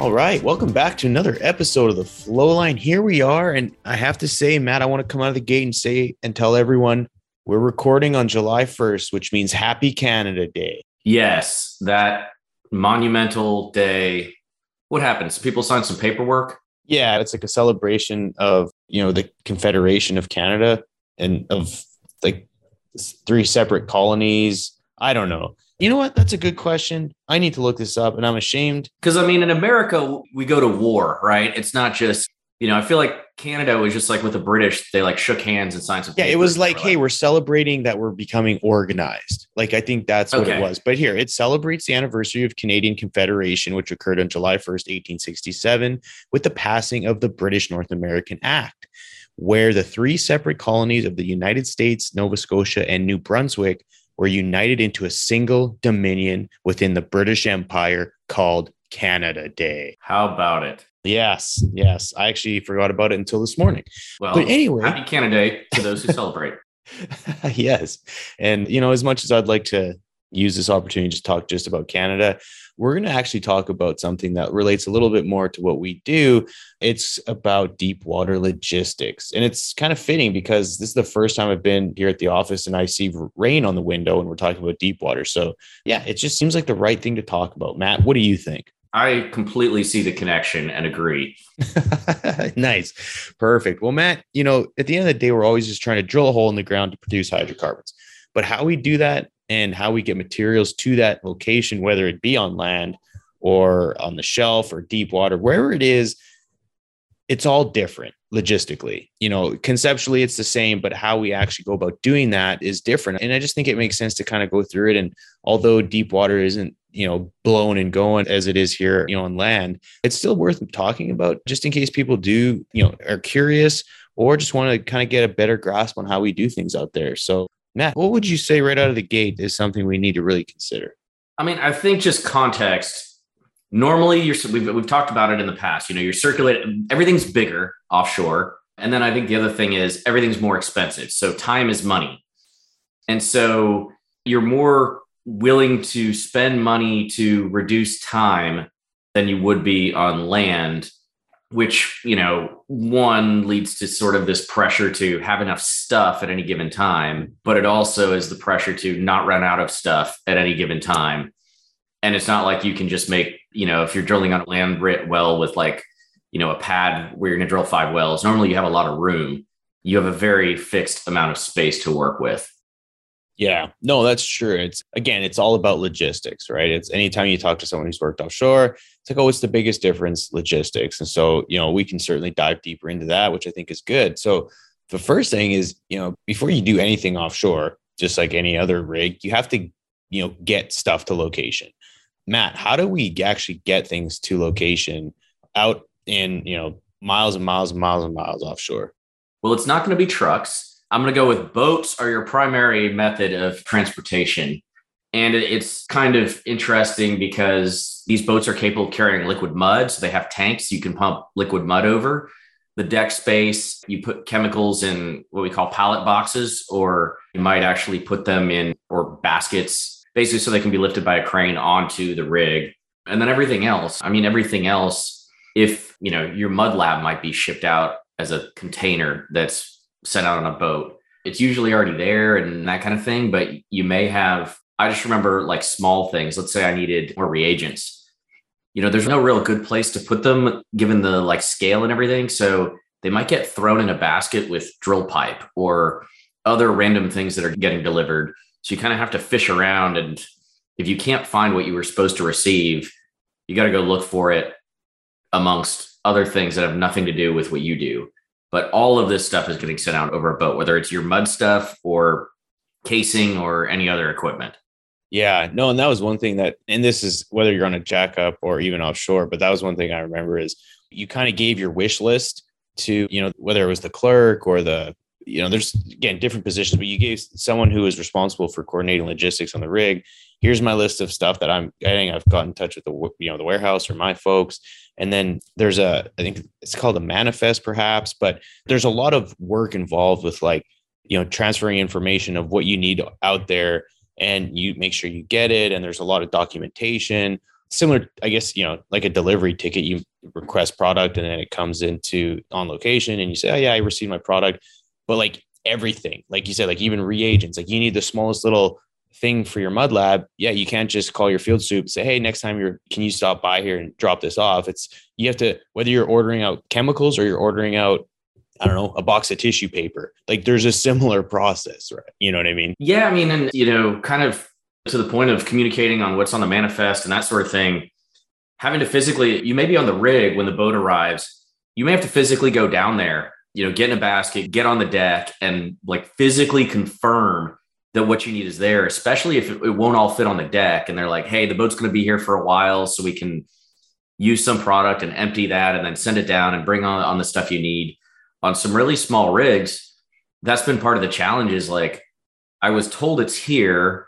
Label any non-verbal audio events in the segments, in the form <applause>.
All right, welcome back to another episode of the Flowline. Here we are, and I have to say, Matt, I want to come out of the gate and say and tell everyone we're recording on July 1st, which means Happy Canada Day. Yes, that monumental day. What happens? People sign some paperwork. Yeah, it's like a celebration of you know the Confederation of Canada and of like three separate colonies. I don't know. You know what? That's a good question. I need to look this up and I'm ashamed. Because I mean, in America, we go to war, right? It's not just, you know, I feel like Canada was just like with the British, they like shook hands and signed some. Yeah, it was like, hey, we're celebrating that we're becoming organized. Like, I think that's what okay. it was. But here, it celebrates the anniversary of Canadian Confederation, which occurred on July 1st, 1867, with the passing of the British North American Act where the three separate colonies of the United States, Nova Scotia, and New Brunswick were united into a single dominion within the British Empire called Canada Day. How about it? Yes, yes. I actually forgot about it until this morning. Well, but anyway, happy Canada Day to those who <laughs> celebrate. yes. And, you know, as much as I'd like to use this opportunity to talk just about Canada, we're going to actually talk about something that relates a little bit more to what we do. It's about deep water logistics. And it's kind of fitting because this is the first time I've been here at the office and I see rain on the window and we're talking about deep water. So, yeah, it just seems like the right thing to talk about. Matt, what do you think? I completely see the connection and agree. <laughs> nice. Perfect. Well, Matt, you know, at the end of the day, we're always just trying to drill a hole in the ground to produce hydrocarbons. But how we do that and how we get materials to that location, whether it be on land or on the shelf or deep water, wherever it is, it's all different logistically. You know, conceptually it's the same, but how we actually go about doing that is different. And I just think it makes sense to kind of go through it. And although deep water isn't, you know, blowing and going as it is here, you know, on land, it's still worth talking about just in case people do, you know, are curious or just want to kind of get a better grasp on how we do things out there. So Matt, what would you say right out of the gate is something we need to really consider? I mean, I think just context. Normally, you're we've we've talked about it in the past. You know, you're circulating everything's bigger offshore, and then I think the other thing is everything's more expensive. So time is money, and so you're more willing to spend money to reduce time than you would be on land which you know one leads to sort of this pressure to have enough stuff at any given time but it also is the pressure to not run out of stuff at any given time. And it's not like you can just make you know if you're drilling on a land well with like you know a pad where you're going to drill five wells normally you have a lot of room. You have a very fixed amount of space to work with yeah, no, that's true. It's again, it's all about logistics, right? It's anytime you talk to someone who's worked offshore, it's like, oh, what's the biggest difference? Logistics. And so, you know, we can certainly dive deeper into that, which I think is good. So the first thing is, you know, before you do anything offshore, just like any other rig, you have to, you know, get stuff to location. Matt, how do we actually get things to location out in, you know, miles and miles and miles and miles offshore? Well, it's not going to be trucks I'm going to go with boats are your primary method of transportation. And it's kind of interesting because these boats are capable of carrying liquid mud. So they have tanks you can pump liquid mud over. The deck space, you put chemicals in what we call pallet boxes, or you might actually put them in or baskets, basically so they can be lifted by a crane onto the rig. And then everything else, I mean, everything else, if you know, your mud lab might be shipped out as a container that's sent out on a boat. It's usually already there and that kind of thing, but you may have, I just remember like small things. Let's say I needed more reagents. You know, there's no real good place to put them given the like scale and everything. So they might get thrown in a basket with drill pipe or other random things that are getting delivered. So you kind of have to fish around. And if you can't find what you were supposed to receive, you got to go look for it amongst other things that have nothing to do with what you do. But all of this stuff is getting sent out over a boat, whether it's your mud stuff or casing or any other equipment. Yeah, no, and that was one thing that, and this is whether you're on a jackup or even offshore, but that was one thing I remember is you kind of gave your wish list to, you know, whether it was the clerk or the, you know, there's again different positions, but you gave someone who is responsible for coordinating logistics on the rig. Here's my list of stuff that I'm getting. I've got in touch with the, you know, the warehouse or my folks. And then there's a, I think it's called a manifest perhaps, but there's a lot of work involved with like, you know, transferring information of what you need out there and you make sure you get it. And there's a lot of documentation similar, I guess, you know, like a delivery ticket, you request product and then it comes into on location and you say, Oh yeah, I received my product. But like everything, like you said, like even reagents, like you need the smallest little thing for your mud lab. Yeah, you can't just call your field soup say, Hey, next time you're can you stop by here and drop this off? It's you have to whether you're ordering out chemicals or you're ordering out I don't know, a box of tissue paper. Like there's a similar <laughs> process, right? You know what I mean? Yeah, I mean, and you know, kind of to the point of communicating on what's on the manifest and that sort of thing, having to physically, you may be on the rig when the boat arrives. You may have to physically go down there, you know, get in a basket, get on the deck, and like physically confirm that what you need is there, especially if it, it won't all fit on the deck. And they're like, hey, the boat's going to be here for a while, so we can use some product and empty that and then send it down and bring on, on the stuff you need. On some really small rigs, that's been part of the challenge is like, I was told it's here,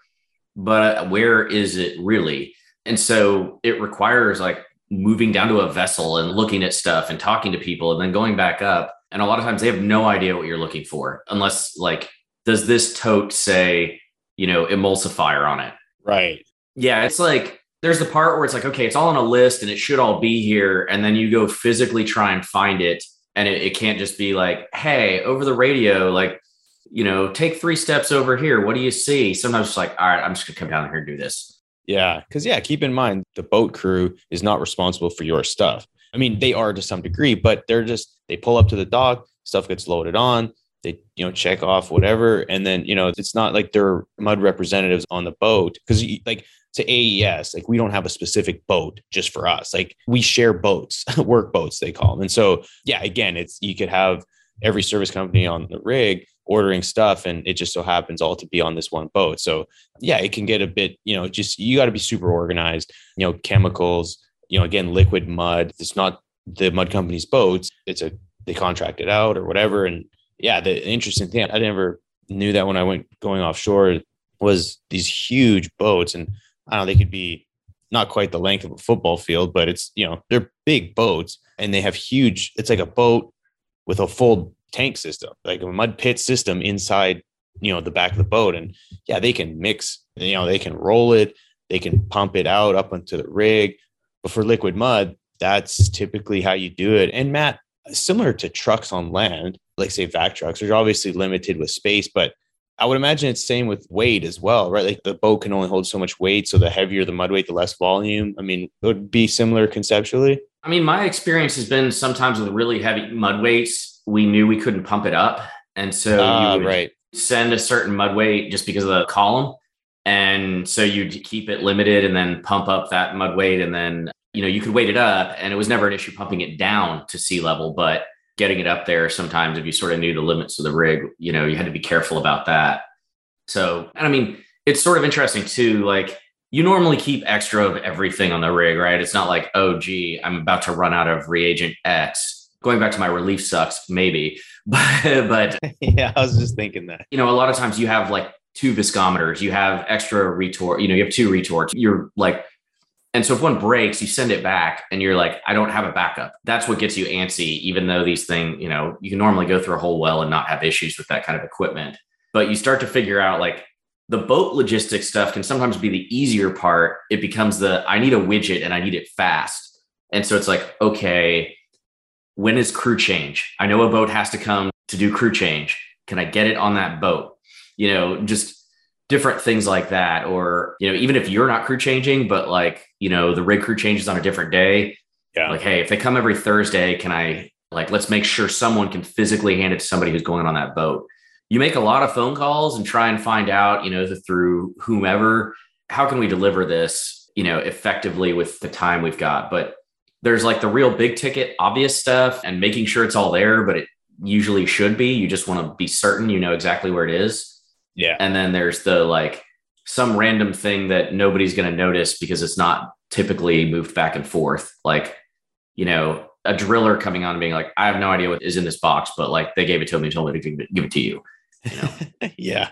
but uh, where is it really? And so it requires like moving down to a vessel and looking at stuff and talking to people and then going back up. And a lot of times they have no idea what you're looking for unless like, does this tote say, you know, emulsifier on it? Right. Yeah. It's like, there's the part where it's like, okay, it's all on a list and it should all be here. And then you go physically try and find it. And it, it can't just be like, hey, over the radio, like you know, take three steps over here. What do you see? Sometimes it's like, all right, I'm just gonna come down here and do this. Yeah. Cause yeah, keep in mind the boat crew is not responsible for your stuff. I mean, they are to some degree, but they're just they pull up to the dock, stuff gets loaded on, they you know check off whatever, and then you know it's not like they're mud representatives on the boat because like to AES, like we don't have a specific boat just for us. Like we share boats, <laughs> work boats they call them, and so yeah, again, it's you could have every service company on the rig ordering stuff and it just so happens all to be on this one boat so yeah it can get a bit you know just you got to be super organized you know chemicals you know again liquid mud it's not the mud company's boats it's a they contract it out or whatever and yeah the interesting thing i never knew that when i went going offshore was these huge boats and i don't know they could be not quite the length of a football field but it's you know they're big boats and they have huge it's like a boat with a full tank system, like a mud pit system inside, you know, the back of the boat. And yeah, they can mix, you know, they can roll it, they can pump it out up onto the rig. But for liquid mud, that's typically how you do it. And Matt, similar to trucks on land, like say vac trucks, they're obviously limited with space, but I would imagine it's same with weight as well, right? Like the boat can only hold so much weight. So the heavier the mud weight, the less volume. I mean, it would be similar conceptually. I mean, my experience has been sometimes with really heavy mud weights, we knew we couldn't pump it up. And so uh, you would right. send a certain mud weight just because of the column. And so you'd keep it limited and then pump up that mud weight. And then, you know, you could weight it up and it was never an issue pumping it down to sea level, but getting it up there sometimes if you sort of knew the limits of the rig, you know, you had to be careful about that. So, and I mean, it's sort of interesting too. Like you normally keep extra of everything on the rig, right? It's not like, oh, gee, I'm about to run out of reagent X going back to my relief sucks, maybe, <laughs> but but <laughs> yeah, I was just thinking that. You know, a lot of times you have like two viscometers, you have extra retort, you know, you have two retorts. You're like, and so if one breaks, you send it back, and you're like, I don't have a backup. That's what gets you antsy, even though these things, you know, you can normally go through a whole well and not have issues with that kind of equipment. But you start to figure out like the boat logistics stuff can sometimes be the easier part. It becomes the I need a widget and I need it fast. And so it's like, okay, when is crew change? I know a boat has to come to do crew change. Can I get it on that boat? You know, just different things like that. Or, you know, even if you're not crew changing, but like, you know, the rig crew changes on a different day. Yeah. Like, hey, if they come every Thursday, can I like let's make sure someone can physically hand it to somebody who's going on that boat. You make a lot of phone calls and try and find out, you know, through whomever, how can we deliver this, you know, effectively with the time we've got. But there's like the real big ticket, obvious stuff and making sure it's all there, but it usually should be. You just want to be certain you know exactly where it is. Yeah. And then there's the like some random thing that nobody's going to notice because it's not typically moved back and forth. Like, you know, a driller coming on and being like, I have no idea what is in this box, but like they gave it to me and told me to give it to you. you know? <laughs> yeah.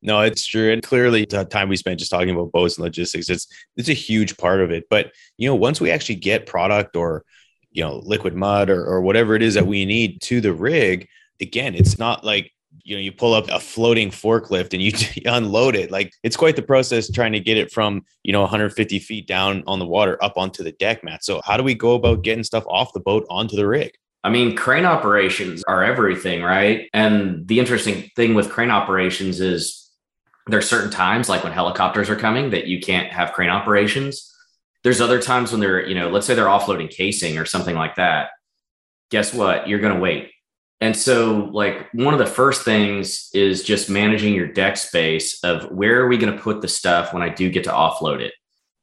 No, it's true. And clearly the time we spent just talking about boats and logistics, it's it's a huge part of it. But you know, once we actually get product or you know, liquid mud or, or whatever it is that we need to the rig, again, it's not like you know you pull up a floating forklift and you <laughs> unload it like it's quite the process trying to get it from you know 150 feet down on the water up onto the deck mat so how do we go about getting stuff off the boat onto the rig I mean, crane operations are everything, right? And the interesting thing with crane operations is there's certain times, like when helicopters are coming, that you can't have crane operations. There's other times when they're, you know, let's say they're offloading casing or something like that. Guess what? You're going to wait. And so, like, one of the first things is just managing your deck space of where are we going to put the stuff when I do get to offload it.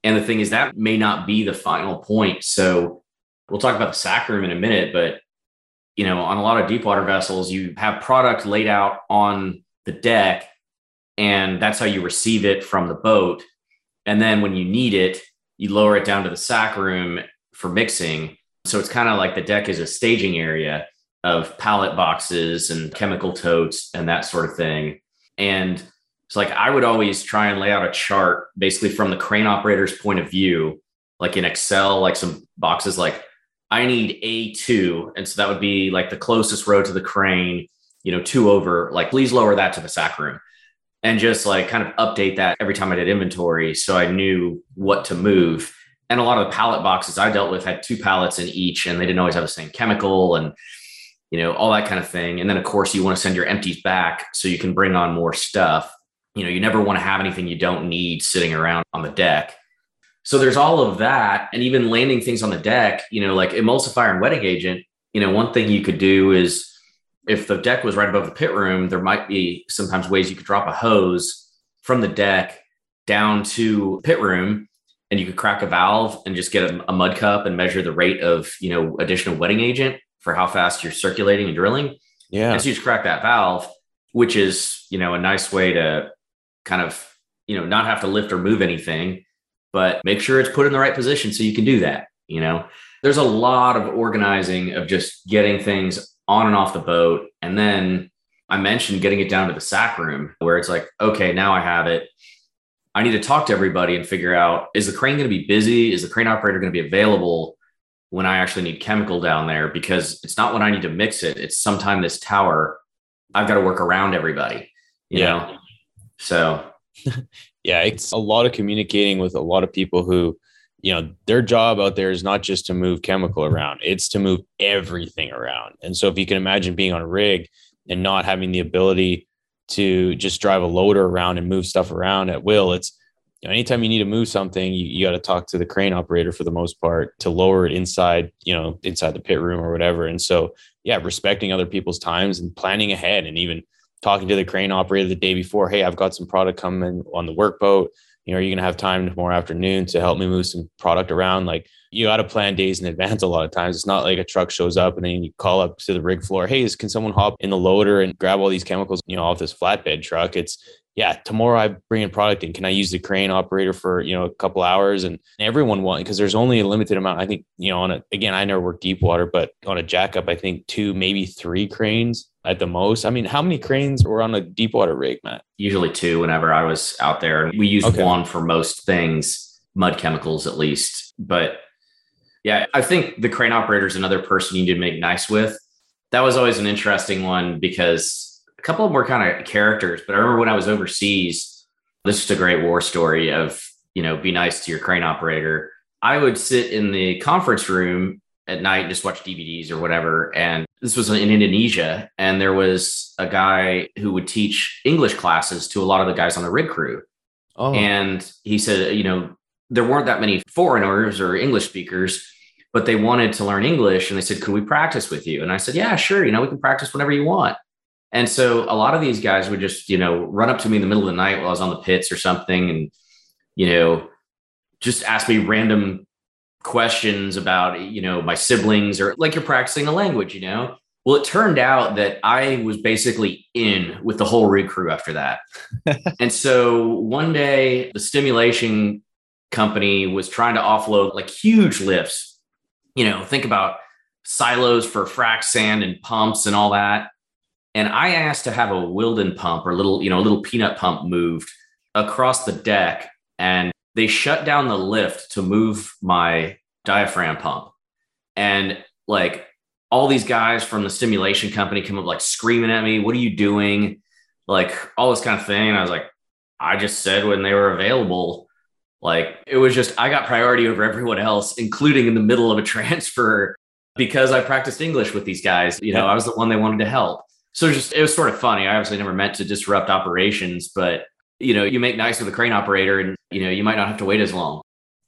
And the thing is, that may not be the final point. So, we'll talk about the sack room in a minute, but you know, on a lot of deep water vessels, you have product laid out on the deck, and that's how you receive it from the boat. And then when you need it, you lower it down to the sack room for mixing. So it's kind of like the deck is a staging area of pallet boxes and chemical totes and that sort of thing. And it's like I would always try and lay out a chart basically from the crane operator's point of view, like in Excel, like some boxes like I need A2. And so that would be like the closest row to the crane, you know, two over, like please lower that to the sack room and just like kind of update that every time I did inventory. So I knew what to move. And a lot of the pallet boxes I dealt with had two pallets in each and they didn't always have the same chemical. And you know, all that kind of thing. And then, of course, you want to send your empties back so you can bring on more stuff. You know, you never want to have anything you don't need sitting around on the deck. So there's all of that. And even landing things on the deck, you know, like emulsifier and wetting agent, you know, one thing you could do is if the deck was right above the pit room, there might be sometimes ways you could drop a hose from the deck down to pit room and you could crack a valve and just get a, a mud cup and measure the rate of, you know, additional wetting agent for how fast you're circulating and drilling. Yeah. And so you just crack that valve, which is, you know, a nice way to kind of, you know, not have to lift or move anything, but make sure it's put in the right position so you can do that. You know, there's a lot of organizing of just getting things on and off the boat. And then I mentioned getting it down to the sack room where it's like, okay, now I have it. I need to talk to everybody and figure out is the crane going to be busy? Is the crane operator going to be available? When I actually need chemical down there because it's not when I need to mix it. It's sometime this tower, I've got to work around everybody, you yeah. know? So, <laughs> yeah, it's a lot of communicating with a lot of people who, you know, their job out there is not just to move chemical around, it's to move everything around. And so, if you can imagine being on a rig and not having the ability to just drive a loader around and move stuff around at will, it's, you know, anytime you need to move something, you, you got to talk to the crane operator for the most part to lower it inside, you know, inside the pit room or whatever. And so, yeah, respecting other people's times and planning ahead and even talking to the crane operator the day before, hey, I've got some product coming on the workboat. You know, are you going to have time tomorrow afternoon to help me move some product around? Like you got to plan days in advance a lot of times. It's not like a truck shows up and then you call up to the rig floor, hey, can someone hop in the loader and grab all these chemicals, you know, off this flatbed truck? It's yeah, tomorrow I bring in product in. Can I use the crane operator for, you know, a couple hours? And everyone want because there's only a limited amount. I think, you know, on a again, I never worked deep water, but on a jackup, I think two, maybe three cranes at the most. I mean, how many cranes were on a deep water rig, Matt? Usually two whenever I was out there. We used okay. one for most things, mud chemicals at least. But yeah, I think the crane operator is another person you need to make nice with. That was always an interesting one because a couple of more kind of characters, but I remember when I was overseas, this is a great war story of, you know, be nice to your crane operator. I would sit in the conference room at night and just watch DVDs or whatever. And this was in Indonesia. And there was a guy who would teach English classes to a lot of the guys on the rig crew. Oh. And he said, you know, there weren't that many foreigners or English speakers, but they wanted to learn English. And they said, could we practice with you? And I said, yeah, sure. You know, we can practice whenever you want. And so a lot of these guys would just, you know, run up to me in the middle of the night while I was on the pits or something and, you know, just ask me random questions about, you know, my siblings or like you're practicing a language, you know? Well, it turned out that I was basically in with the whole rig crew after that. <laughs> and so one day the stimulation company was trying to offload like huge lifts. You know, think about silos for frac sand and pumps and all that. And I asked to have a Wilden pump or little, you know, a little peanut pump moved across the deck. And they shut down the lift to move my diaphragm pump. And like all these guys from the stimulation company come up like screaming at me, What are you doing? Like all this kind of thing. And I was like, I just said when they were available, like it was just, I got priority over everyone else, including in the middle of a <laughs> transfer because I practiced English with these guys. You know, I was the one they wanted to help. So just, it was sort of funny. I obviously never meant to disrupt operations, but you know, you make nice with a crane operator and, you know, you might not have to wait as long.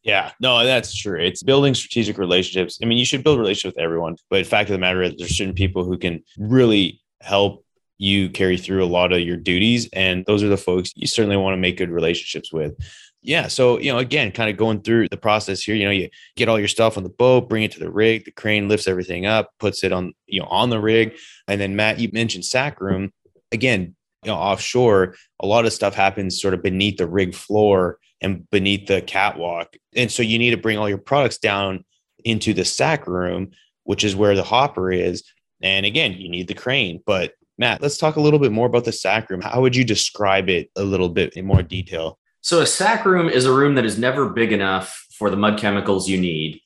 Yeah, no, that's true. It's building strategic relationships. I mean, you should build relationships with everyone, but fact of the matter is there's certain people who can really help you carry through a lot of your duties. And those are the folks you certainly want to make good relationships with. Yeah. So, you know, again, kind of going through the process here, you know, you get all your stuff on the boat, bring it to the rig, the crane lifts everything up, puts it on, you know, on the rig. And then Matt, you mentioned sack room. Again, you know, offshore, a lot of stuff happens sort of beneath the rig floor and beneath the catwalk. And so you need to bring all your products down into the sack room, which is where the hopper is. And again, you need the crane. But Matt, let's talk a little bit more about the sack room. How would you describe it a little bit in more detail? So, a sack room is a room that is never big enough for the mud chemicals you need.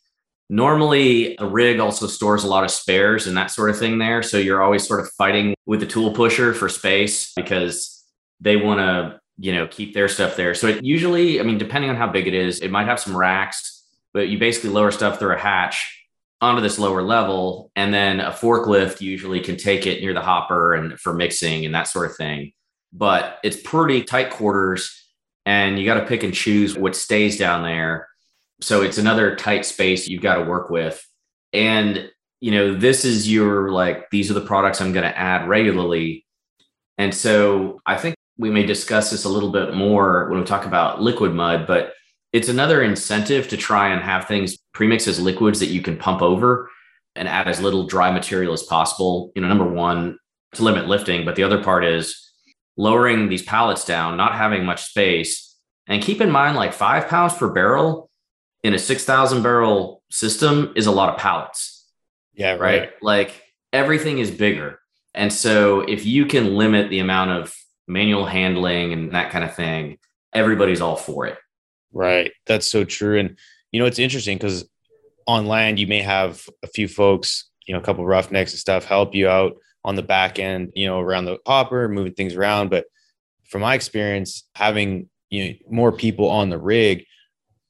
Normally, a rig also stores a lot of spares and that sort of thing there. So, you're always sort of fighting with the tool pusher for space because they want to you know, keep their stuff there. So it usually, I mean, depending on how big it is, it might have some racks, but you basically lower stuff through a hatch onto this lower level. And then a forklift usually can take it near the hopper and for mixing and that sort of thing. But it's pretty tight quarters and you got to pick and choose what stays down there. So it's another tight space you've got to work with. And, you know, this is your like, these are the products I'm going to add regularly. And so I think we may discuss this a little bit more when we talk about liquid mud, but it's another incentive to try and have things premix as liquids that you can pump over and add as little dry material as possible. You know, number one, to limit lifting, but the other part is lowering these pallets down, not having much space. And keep in mind, like five pounds per barrel in a 6,000 barrel system is a lot of pallets. Yeah, right. right. Like everything is bigger. And so if you can limit the amount of manual handling and that kind of thing, everybody's all for it. Right. That's so true. And, you know, it's interesting because on land, you may have a few folks, you know, a couple roughnecks and stuff help you out on the back end, you know, around the hopper, moving things around. But from my experience, having, you know, more people on the rig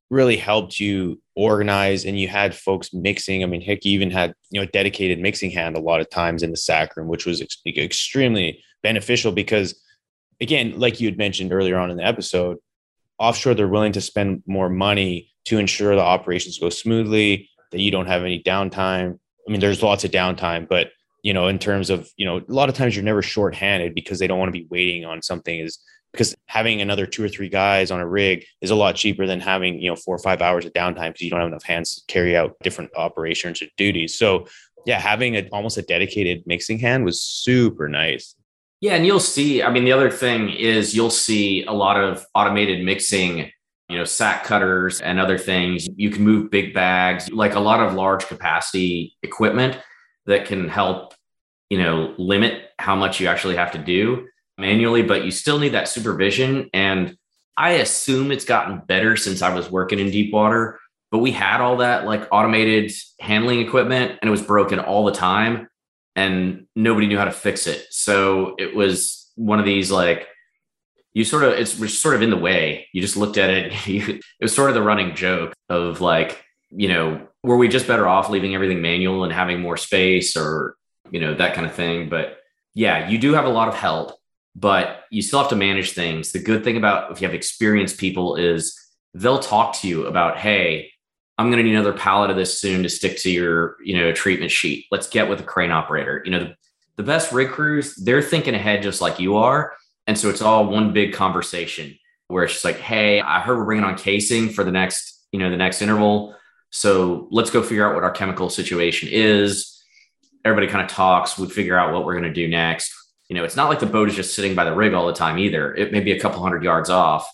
really helped you organize and you had folks mixing. I mean, Hick even had, you know, a dedicated mixing hand a lot of times in the sack room, which was ex- extremely beneficial because again, like you had mentioned earlier on in the episode, offshore, they're willing to spend more money to ensure the operations go smoothly, that you don't have any downtime. I mean, there's lots of downtime, but you know, in terms of, you know, a lot of times you're never shorthanded because they don't want to be waiting on something is because having another two or three guys on a rig is a lot cheaper than having, you know, four or five hours of downtime because you don't have enough hands to carry out different operations or duties. So yeah, having a, almost a dedicated mixing hand was super nice. Yeah, and you'll see. I mean, the other thing is you'll see a lot of automated mixing, you know, sack cutters and other things. You can move big bags, like a lot of large capacity equipment that can help, you know, limit how much you actually have to do manually, but you still need that supervision. And I assume it's gotten better since I was working in deep water, but we had all that like automated handling equipment and it was broken all the time and nobody knew how to fix it. So it was one of these like you sort of it's sort of in the way. You just looked at it. <laughs> You, it was sort of the running joke of like you know were we just better off leaving everything manual and having more space or you know that kind of thing. But yeah, you do have a lot of help, but you still have to manage things. The good thing about if you have experienced people is they'll talk to you about hey I'm going to need another pallet of this soon to stick to your, you know, treatment sheet. Let's get with a crane operator. You know, the, the best rig crews, they're thinking ahead just like you are. And so it's all one big conversation where it's just like, hey, I heard we're bringing on casing for the next, you know, the next interval. So let's go figure out what our chemical situation is. Everybody kind of talks. We figure out what we're going to do next. You know, it's not like the boat is just sitting by the rig all the time either. It may be a couple hundred yards off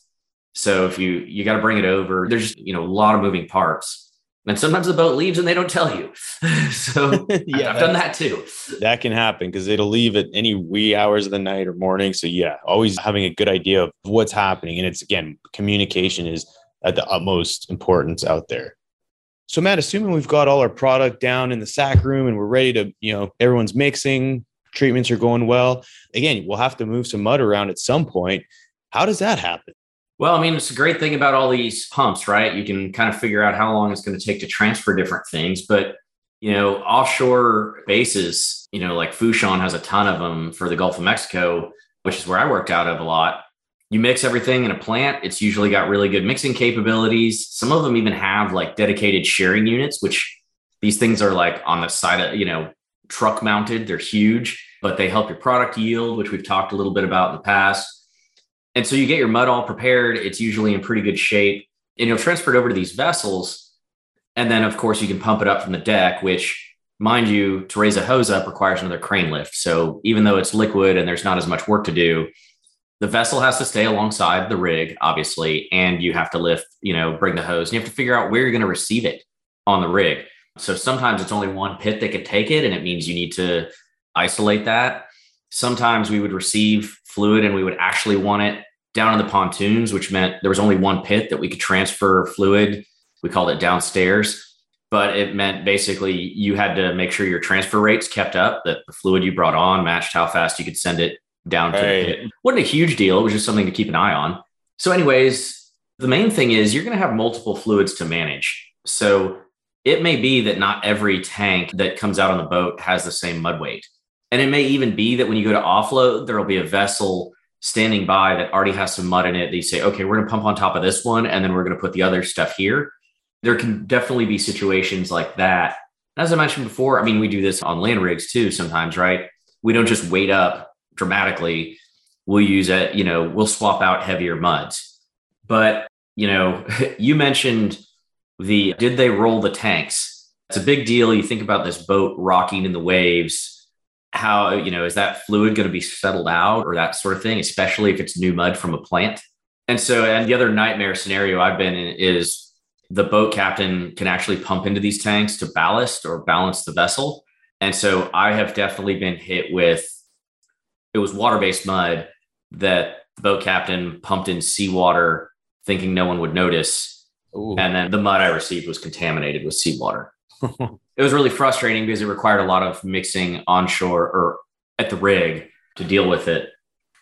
so if you you got to bring it over, there's just, you know a lot of moving parts. And sometimes the boat leaves and they don't tell you. <laughs> so <laughs> yeah, I've done that too. That can happen because it'll leave at any wee hours of the night or morning. So yeah, always having a good idea of what's happening. And it's again, communication is at the utmost importance out there. So Matt, assuming we've got all our product down in the sack room and we're ready to, you know, everyone's mixing, treatments are going well. Again, we'll have to move some mud around at some point. How does that happen? Well, I mean, it's a great thing about all these pumps, right? You can kind of figure out how long it's going to take to transfer different things. But, you know, offshore bases, you know, like Fourchon has a ton of them for the Gulf of Mexico, which is where I worked out of a lot. You mix everything in a plant, it's usually got really good mixing capabilities. Some of them even have like dedicated shearing units, which these things are like on the side of, you know, truck mounted. They're huge, but they help your product yield, which we've talked a little bit about in the past and so you get your mud all prepared. It's usually in pretty good shape and you'll transfer it over to these vessels. And then, of course, you can pump it up from the deck, which, mind you, to raise a hose up requires another crane lift. So even though it's liquid and there's not as much work to do, the vessel has to stay alongside the rig, obviously, and you have to lift, you know, bring the hose and you have to figure out where you're going to receive it on the rig. So sometimes it's only one pit that can take it, and it means you need to isolate that. Sometimes we would receive fluid and we would actually want it down in the pontoons, which meant there was only one pit that we could transfer fluid. We called it downstairs, but it meant basically you had to make sure your transfer rates kept up, that the fluid you brought on matched how fast you could send it down to hey. the pit. Wasn't a huge deal. It was just something to keep an eye on. So, anyways, the main thing is you're going to have multiple fluids to manage. So, it may be that not every tank that comes out on the boat has the same mud weight. And it may even be that when you go to offload, there will be a vessel standing by that already has some mud in it. They say, okay, we're going to pump on top of this one, and then we're going to put the other stuff here. There can definitely be situations like that. As I mentioned before, I mean, we do this on land rigs too sometimes, right? We don't just wait up dramatically. We'll use it, you know, we'll swap out heavier muds. But, you know, <laughs> you mentioned the did they roll the tanks? It's a big deal. You think about this boat rocking in the waves how you know is that fluid going to be settled out or that sort of thing especially if it's new mud from a plant and so and the other nightmare scenario i've been in is the boat captain can actually pump into these tanks to ballast or balance the vessel and so i have definitely been hit with it was water-based mud that the boat captain pumped in seawater thinking no one would notice Ooh. and then the mud i received was contaminated with seawater <laughs> it was really frustrating because it required a lot of mixing onshore or at the rig to deal with it.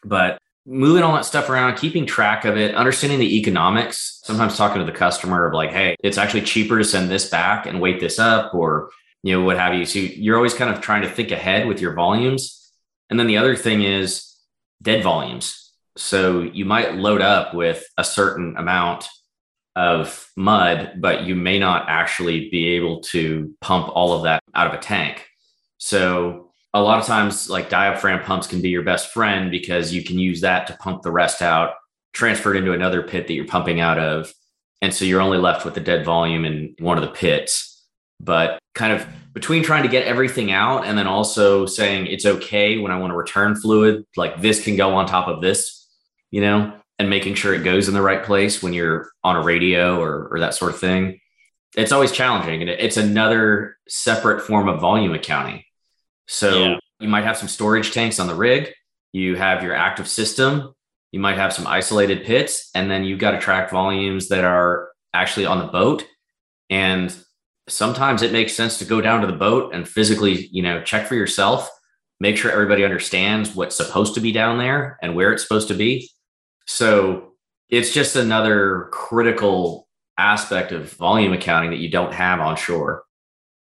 But moving all that stuff around, keeping track of it, understanding the economics, sometimes talking to the customer of like, hey, it's actually cheaper to send this back and weight this up or you know, what have you. So you're always kind of trying to think ahead with your volumes. And then the other thing is dead volumes. So you might load up with a certain amount of mud, but you may not actually be able to pump all of that out of a tank. So a lot of times like diaphragm pumps can be your best friend because you can use that to pump the rest out, transfer it into another pit that you're pumping out of. And so you're only left with the dead volume in one of the pits. But kind of between trying to get everything out and then also saying it's okay when I want to return fluid, like this can go on top of this, you know, and making sure it goes in the right place when you're on a radio or, or that sort of thing. It's always challenging. And it's another separate form of volume accounting. So yeah. you might have some storage tanks on the rig, you have your active system, you might have some isolated pits, and then you've got to track volumes that are actually on the boat. And sometimes it makes sense to go down to the boat and physically, you know, check for yourself, make sure everybody understands what's supposed to be down there and where it's supposed to be so it's just another critical aspect of volume accounting that you don't have on shore.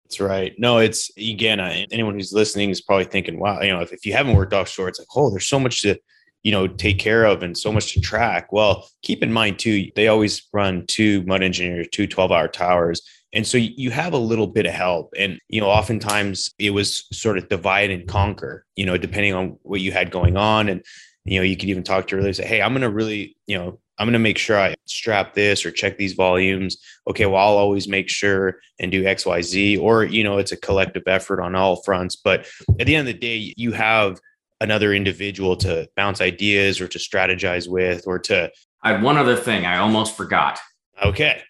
That's right. No, it's again, anyone who's listening is probably thinking, wow, you know, if, if you haven't worked offshore, it's like, oh, there's so much to, you know, take care of and so much to track. Well, keep in mind too, they always run two mud engineers, two 12 hour towers. And so you have a little bit of help. And, you know, oftentimes it was sort of divide and conquer, you know, depending on what you had going on. And, you know, you could even talk to her and say, Hey, I'm going to really, you know, I'm going to make sure I strap this or check these volumes. Okay. Well, I'll always make sure and do X, Y, Z, or, you know, it's a collective effort on all fronts. But at the end of the day, you have another individual to bounce ideas or to strategize with or to. I had one other thing I almost forgot. Okay.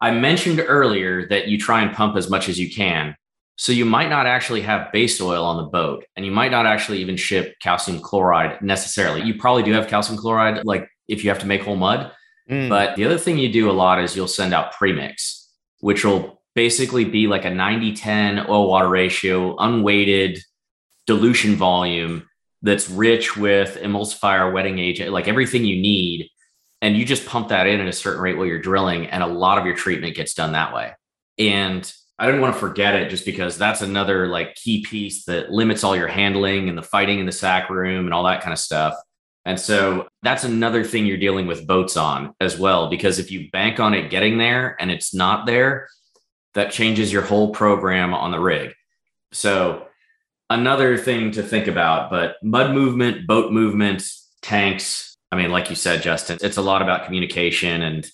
I mentioned earlier that you try and pump as much as you can. So you might not actually have base oil on the boat, and you might not actually even ship calcium chloride necessarily. You probably do have calcium chloride, like if you have to make whole mud. Mm. But the other thing you do a lot is you'll send out premix, which will basically be like a 90 10 oil water ratio, unweighted dilution volume that's rich with emulsifier, wetting agent, like everything you need. And you just pump that in at a certain rate while you're drilling, and a lot of your treatment gets done that way. And I didn't want to forget it just because that's another like key piece that limits all your handling and the fighting in the sack room and all that kind of stuff. And so that's another thing you're dealing with boats on as well, because if you bank on it getting there and it's not there, that changes your whole program on the rig. So another thing to think about, but mud movement, boat movement, tanks. I mean, like you said, Justin, it's a lot about communication and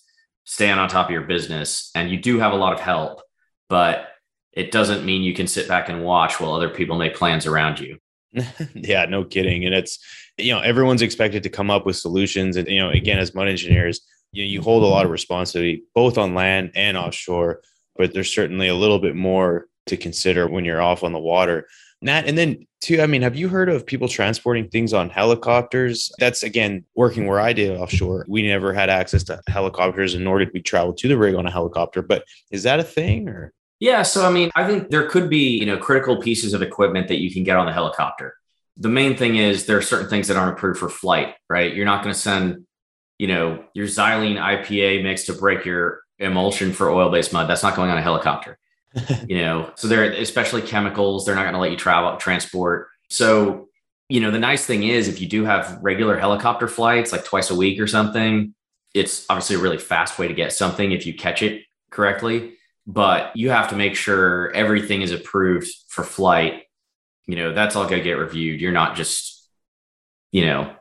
staying on top of your business. And you do have a lot of help but it doesn't mean you can sit back and watch while other people make plans around you. <laughs> yeah, no kidding. And it's, you know, everyone's expected to come up with solutions. And, you know, again, as mud engineers, you, you hold a lot of responsibility both on land and offshore, but there's certainly a little bit more to consider when you're off on the water. Nat, and then too, I mean, have you heard of people transporting things on helicopters? That's again working where I did offshore. We never had access to helicopters, and nor did we travel to the rig on a helicopter. But is that a thing or? Yeah, so I mean, I think there could be, you know, critical pieces of equipment that you can get on the helicopter. The main thing is there are certain things that aren't approved for flight, right? You're not going to send, you know, your xylene IPA mix to break your emulsion for oil-based mud. That's not going on a helicopter. <laughs> you know, so they're especially chemicals, they're not going to let you travel transport. So, you know, the nice thing is if you do have regular helicopter flights like twice a week or something, it's obviously a really fast way to get something if you catch it correctly, but you have to make sure everything is approved for flight. You know, that's all going to get reviewed. You're not just, you know,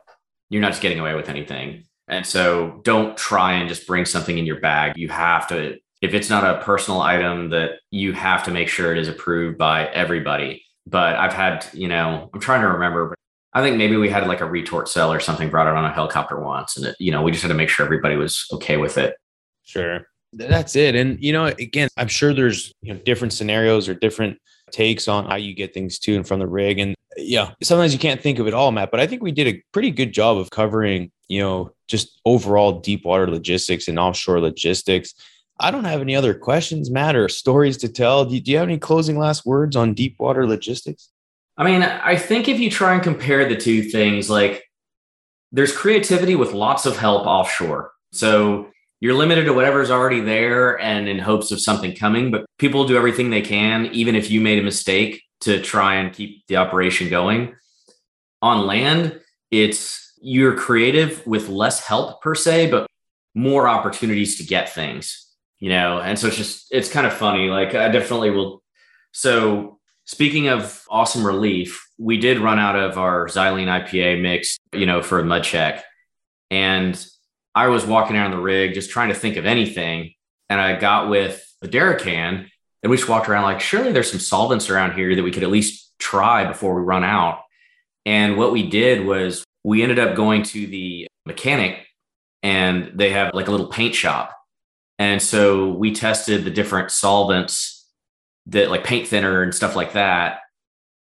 you're not just getting away with anything. And so don't try and just bring something in your bag. You have to if it's not a personal item that you have to make sure it is approved by everybody. But I've had, you know, I'm trying to remember, but I think maybe we had like a retort cell or something brought it on a helicopter once. And, it, you know, we just had to make sure everybody was okay with it. Sure. That's it. And, you know, again, I'm sure there's, you know, different scenarios or different takes on how you get things to and from the rig. And yeah, sometimes you can't think of it all, Matt, but I think we did a pretty good job of covering, you know, just overall deep water logistics and offshore logistics. I don't have any other questions, Matt, or stories to tell. Do you, do you have any closing last words on deep water logistics? I mean, I think if you try and compare the two things, like there's creativity with lots of help offshore. So you're limited to whatever's already there and in hopes of something coming, but people do everything they can, even if you made a mistake to try and keep the operation going. On land, it's you're creative with less help per se, but more opportunities to get things you know and so it's just it's kind of funny like i definitely will so speaking of awesome relief we did run out of our xylene ipa mix you know for a mud check and i was walking around the rig just trying to think of anything and i got with the derrickman and we just walked around like surely there's some solvents around here that we could at least try before we run out and what we did was we ended up going to the mechanic and they have like a little paint shop and so we tested the different solvents that like paint thinner and stuff like that.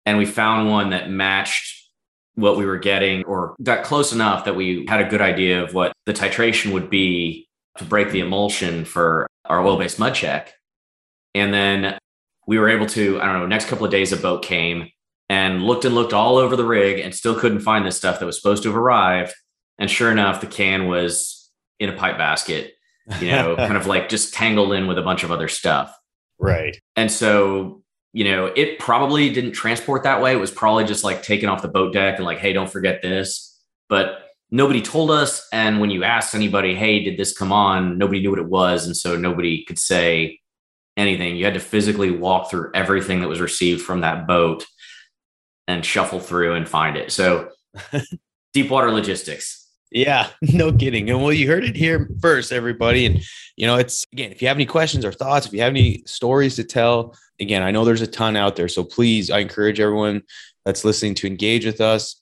And we found one that matched what we were getting or got close enough that we had a good idea of what the titration would be to break the emulsion for our oil based mud check. And then we were able to, I don't know, next couple of days a boat came and looked and looked all over the rig and still couldn't find this stuff that was supposed to have arrived. And sure enough, the can was in a pipe basket you know, <laughs> kind of like just tangled in with a bunch of other stuff. Right. And so, you know, it probably didn't transport that way. It was probably just like taken off the boat deck and like, hey, don't forget this. But nobody told us. And when you asked anybody, hey, did this come on? Nobody knew what it was. And so nobody could say anything. You had to physically walk through everything that was received from that boat and shuffle through and find it. So, <laughs> deep water logistics yeah, <laughs> no kidding. And well, you heard it here first, everybody. And, you know, it's again, if you have any questions or thoughts, if you have any stories to tell, again, I know there's a ton out there. So please, I encourage everyone that's listening to engage with us.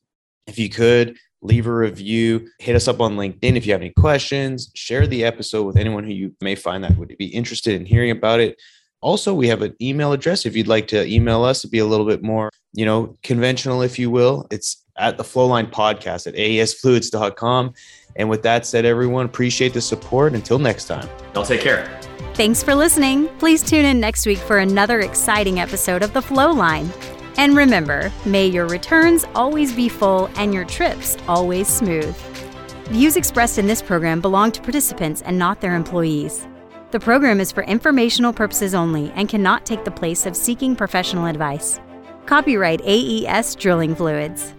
If you could, leave a review, hit us up on LinkedIn if you have any questions, share the episode with anyone who you may find that would be interested in hearing about it. Also, we have an email address if you'd like to email us to be a little bit more, you know, conventional, if you will. It's at the Flowline Podcast at aesfluids.com. And with that said, everyone, appreciate the support. Until next time. Y'all take care. Thanks for listening. Please tune in next week for another exciting episode of The Flow Line. And remember, may your returns always be full and your trips always smooth. Views expressed in this program belong to participants and not their employees. The program is for informational purposes only and cannot take the place of seeking professional advice. Copyright AES Drilling Fluids.